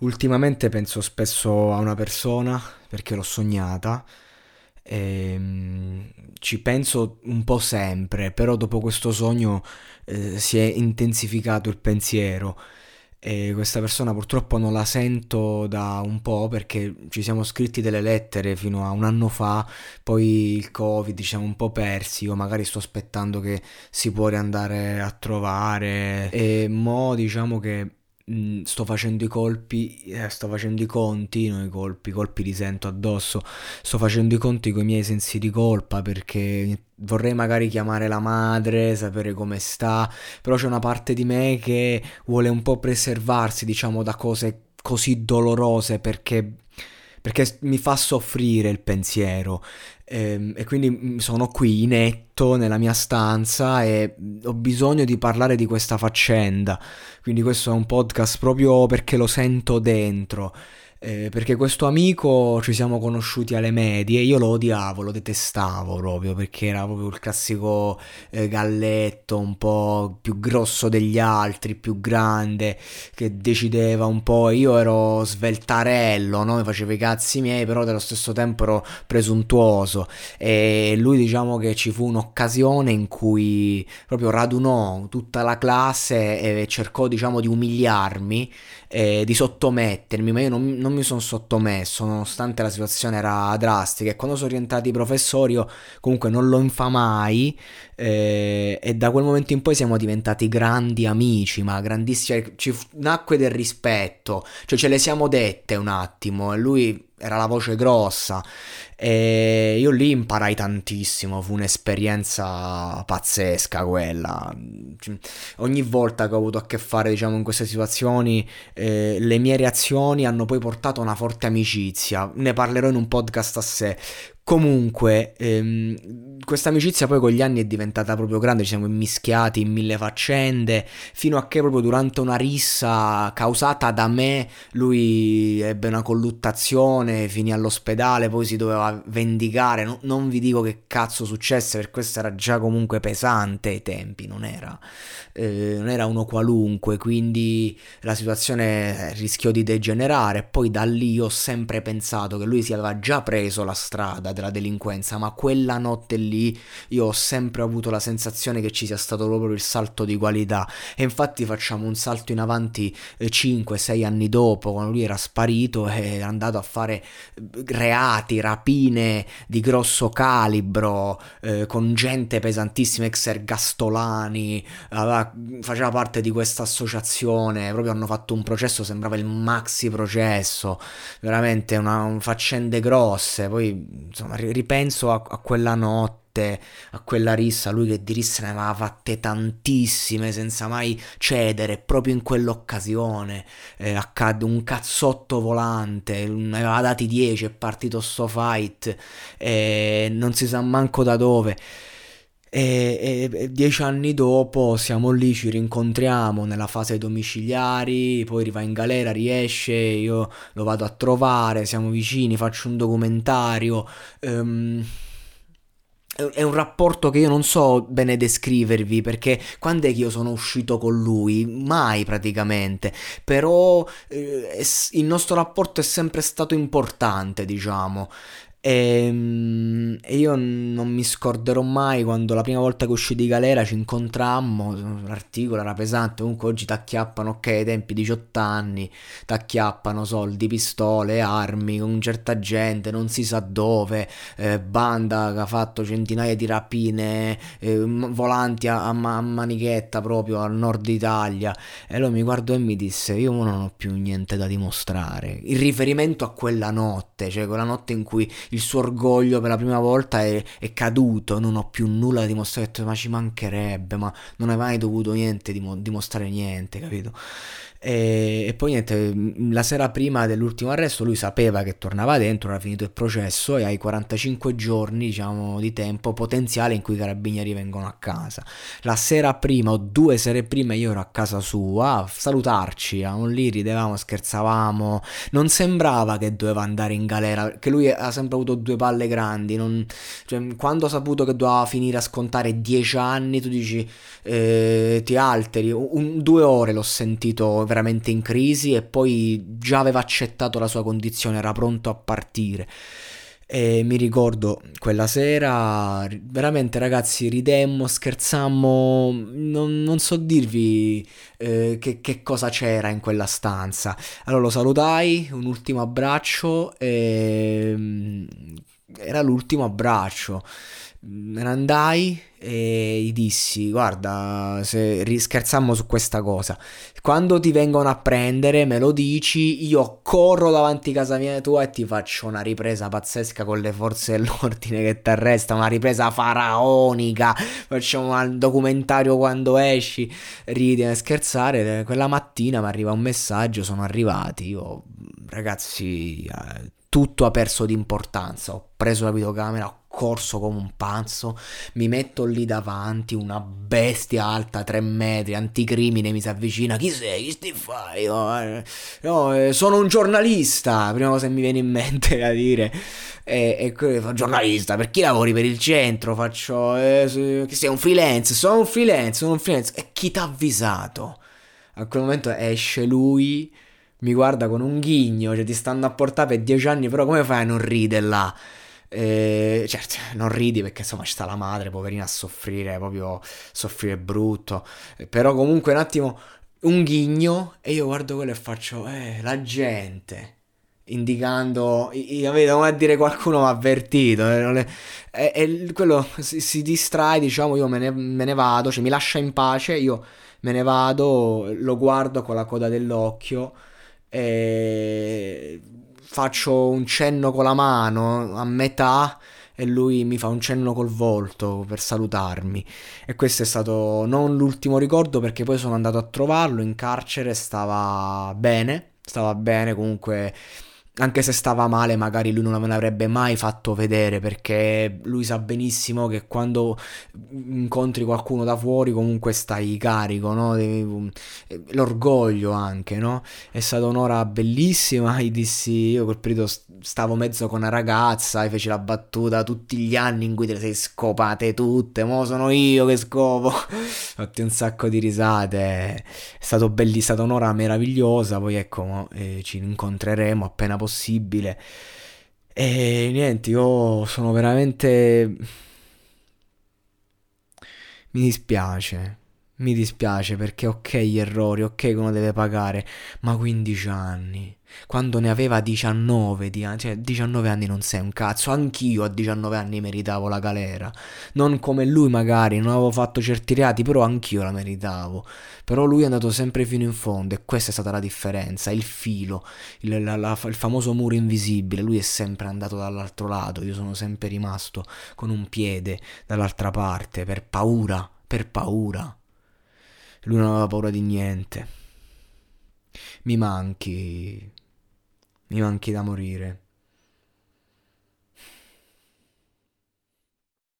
Ultimamente penso spesso a una persona perché l'ho sognata e mm, ci penso un po' sempre, però dopo questo sogno eh, si è intensificato il pensiero. E questa persona purtroppo non la sento da un po' perché ci siamo scritti delle lettere fino a un anno fa, poi il Covid ci siamo un po' persi, io magari sto aspettando che si può riandare a trovare. E mo diciamo che mh, sto facendo i colpi, eh, sto facendo i conti, non i colpi, i colpi li sento addosso, sto facendo i conti con i miei sensi di colpa perché vorrei magari chiamare la madre, sapere come sta, però c'è una parte di me che vuole un po' preservarsi, diciamo, da cose così dolorose perché perché mi fa soffrire il pensiero e, e quindi sono qui inetto nella mia stanza e ho bisogno di parlare di questa faccenda. Quindi questo è un podcast proprio perché lo sento dentro. Eh, perché questo amico ci siamo conosciuti alle medie, io lo odiavo, lo detestavo proprio perché era proprio il classico eh, galletto un po' più grosso degli altri, più grande, che decideva un po'. Io ero sveltarello, no? mi facevo i cazzi miei, però dello stesso tempo ero presuntuoso. E lui diciamo che ci fu un'occasione in cui proprio radunò tutta la classe e cercò diciamo di umiliarmi, eh, di sottomettermi, ma io non, non mi sono sottomesso nonostante la situazione era drastica e quando sono rientrati i professori io comunque non lo infamai eh, e da quel momento in poi siamo diventati grandi amici, ma grandissimi, ci nacque del rispetto, cioè ce le siamo dette un attimo e lui era la voce grossa e io lì imparai tantissimo, fu un'esperienza pazzesca quella. Ogni volta che ho avuto a che fare, diciamo, in queste situazioni, eh, le mie reazioni hanno poi portato a una forte amicizia. Ne parlerò in un podcast a sé. Comunque, ehm, questa amicizia poi con gli anni è diventata proprio grande, ci siamo immischiati in mille faccende, fino a che proprio durante una rissa causata da me lui ebbe una colluttazione, finì all'ospedale, poi si doveva vendicare, no, non vi dico che cazzo successe, per questo era già comunque pesante ai tempi, non era, eh, non era uno qualunque, quindi la situazione rischiò di degenerare, poi da lì ho sempre pensato che lui si aveva già preso la strada della delinquenza, ma quella notte lì io ho sempre avuto la sensazione che ci sia stato proprio il salto di qualità. E infatti facciamo un salto in avanti 5-6 eh, anni dopo, quando lui era sparito e era andato a fare eh, reati, rapine di grosso calibro, eh, con gente pesantissima, ex ergastolani, aveva, faceva parte di questa associazione, proprio hanno fatto un processo, sembrava il maxi processo, veramente una, un faccende grosse, poi insomma, insomma, ripenso a, a quella notte a quella rissa, lui che di risse ne aveva fatte tantissime senza mai cedere, proprio in quell'occasione eh, accadde un cazzotto volante, ne aveva dati 10, è partito sto fight, e non si sa manco da dove. E, e, dieci anni dopo siamo lì, ci rincontriamo nella fase domiciliari, poi va in galera, riesce, io lo vado a trovare, siamo vicini, faccio un documentario. Um, è un rapporto che io non so bene descrivervi perché quando è che io sono uscito con lui? Mai praticamente. Però eh, il nostro rapporto è sempre stato importante, diciamo. E, ehm, e, io non mi scorderò mai quando la prima volta che uscì di galera ci incontrammo, l'articolo era pesante, comunque oggi t'acchiappano, ok, ai tempi 18 anni, t'acchiappano soldi, pistole, armi, con certa gente, non si sa dove, eh, banda che ha fatto centinaia di rapine, eh, volanti a, a, a, manichetta proprio al nord Italia. E lui mi guardò e mi disse, io non ho più niente da dimostrare. Il riferimento a quella notte, cioè quella notte in cui il suo orgoglio per la prima volta è, è caduto, non ho più nulla da dimostrare, ma ci mancherebbe, ma non hai mai dovuto niente, dimostrare niente, capito? E, e, poi niente, la sera prima dell'ultimo arresto lui sapeva che tornava dentro, era finito il processo e hai 45 giorni diciamo, di tempo potenziale in cui i carabinieri vengono a casa. La sera prima o due sere prima io ero a casa sua a salutarci, eravamo lì, ridevamo, scherzavamo, non sembrava che doveva andare in galera, perché lui ha sempre avuto due palle grandi, non, cioè, quando ha saputo che doveva finire a scontare 10 anni tu dici eh, ti alteri, un, due ore l'ho sentito veramente in crisi e poi già aveva accettato la sua condizione, era pronto a partire. E mi ricordo quella sera, veramente ragazzi, ridemmo, scherzammo, non, non so dirvi eh, che, che, cosa c'era in quella stanza. Allora lo salutai, un ultimo abbraccio e mm, era l'ultimo abbraccio. Me ne andai e gli dissi: Guarda, se scherzammo su questa cosa, quando ti vengono a prendere, me lo dici. Io corro davanti a casa mia tua e ti faccio una ripresa pazzesca con le forze dell'ordine che ti arresta. Una ripresa faraonica. Facciamo un documentario quando esci. Ridi e scherzare. Quella mattina mi arriva un messaggio: Sono arrivati. Io, ragazzi, eh, tutto ha perso di importanza. Ho preso la videocamera, ho corso come un pazzo, mi metto lì davanti, una bestia alta 3 metri, anticrimine mi si avvicina, chi sei, chi stai fai? No, eh, no, eh, sono un giornalista, prima cosa che mi viene in mente da dire. E, e fa giornalista, per chi lavori per il centro? Faccio, eh, sei un freelance, sono un freelance, sono un freelance. E chi ti ha avvisato? A quel momento esce lui, mi guarda con un ghigno, cioè ti stanno a portare per dieci anni, però come fai a non ridere là? Eh, certo, non ridi perché insomma ci sta la madre, poverina, a soffrire, proprio soffrire brutto. Eh, però comunque un attimo, un ghigno e io guardo quello e faccio, eh, la gente. Indicando, io vedo come a dire qualcuno mi ha avvertito. Eh, e, e, quello si, si, distrae, diciamo, io me ne, me ne vado, cioè mi lascia in pace, io me ne vado, lo guardo con la coda dell'occhio e faccio un cenno con la mano a metà e lui mi fa un cenno col volto per salutarmi. E questo è stato non l'ultimo ricordo perché poi sono andato a trovarlo in carcere, stava bene, stava bene comunque anche se stava male, magari lui non me l'avrebbe mai fatto vedere perché lui sa benissimo che quando incontri qualcuno da fuori comunque stai carico, no? L'orgoglio anche, no? È stata un'ora bellissima, gli dissi, io quel periodo stavo mezzo con una ragazza e feci la battuta tutti gli anni in cui te le sei scopate tutte, mo sono io che scopo. Fatti un sacco di risate, è stato bellissimo, è stata un'ora meravigliosa, poi ecco, eh, ci incontreremo appena possibile possibile. E niente, io sono veramente... Mi dispiace. Mi dispiace perché ok gli errori, ok che uno deve pagare, ma 15 anni. Quando ne aveva 19, di, cioè 19 anni non sei un cazzo, anch'io a 19 anni meritavo la galera. Non come lui magari, non avevo fatto certi reati, però anch'io la meritavo. Però lui è andato sempre fino in fondo e questa è stata la differenza, il filo, il, la, la, il famoso muro invisibile. Lui è sempre andato dall'altro lato, io sono sempre rimasto con un piede dall'altra parte, per paura, per paura. Lui non aveva paura di niente. Mi manchi. Mi manchi da morire.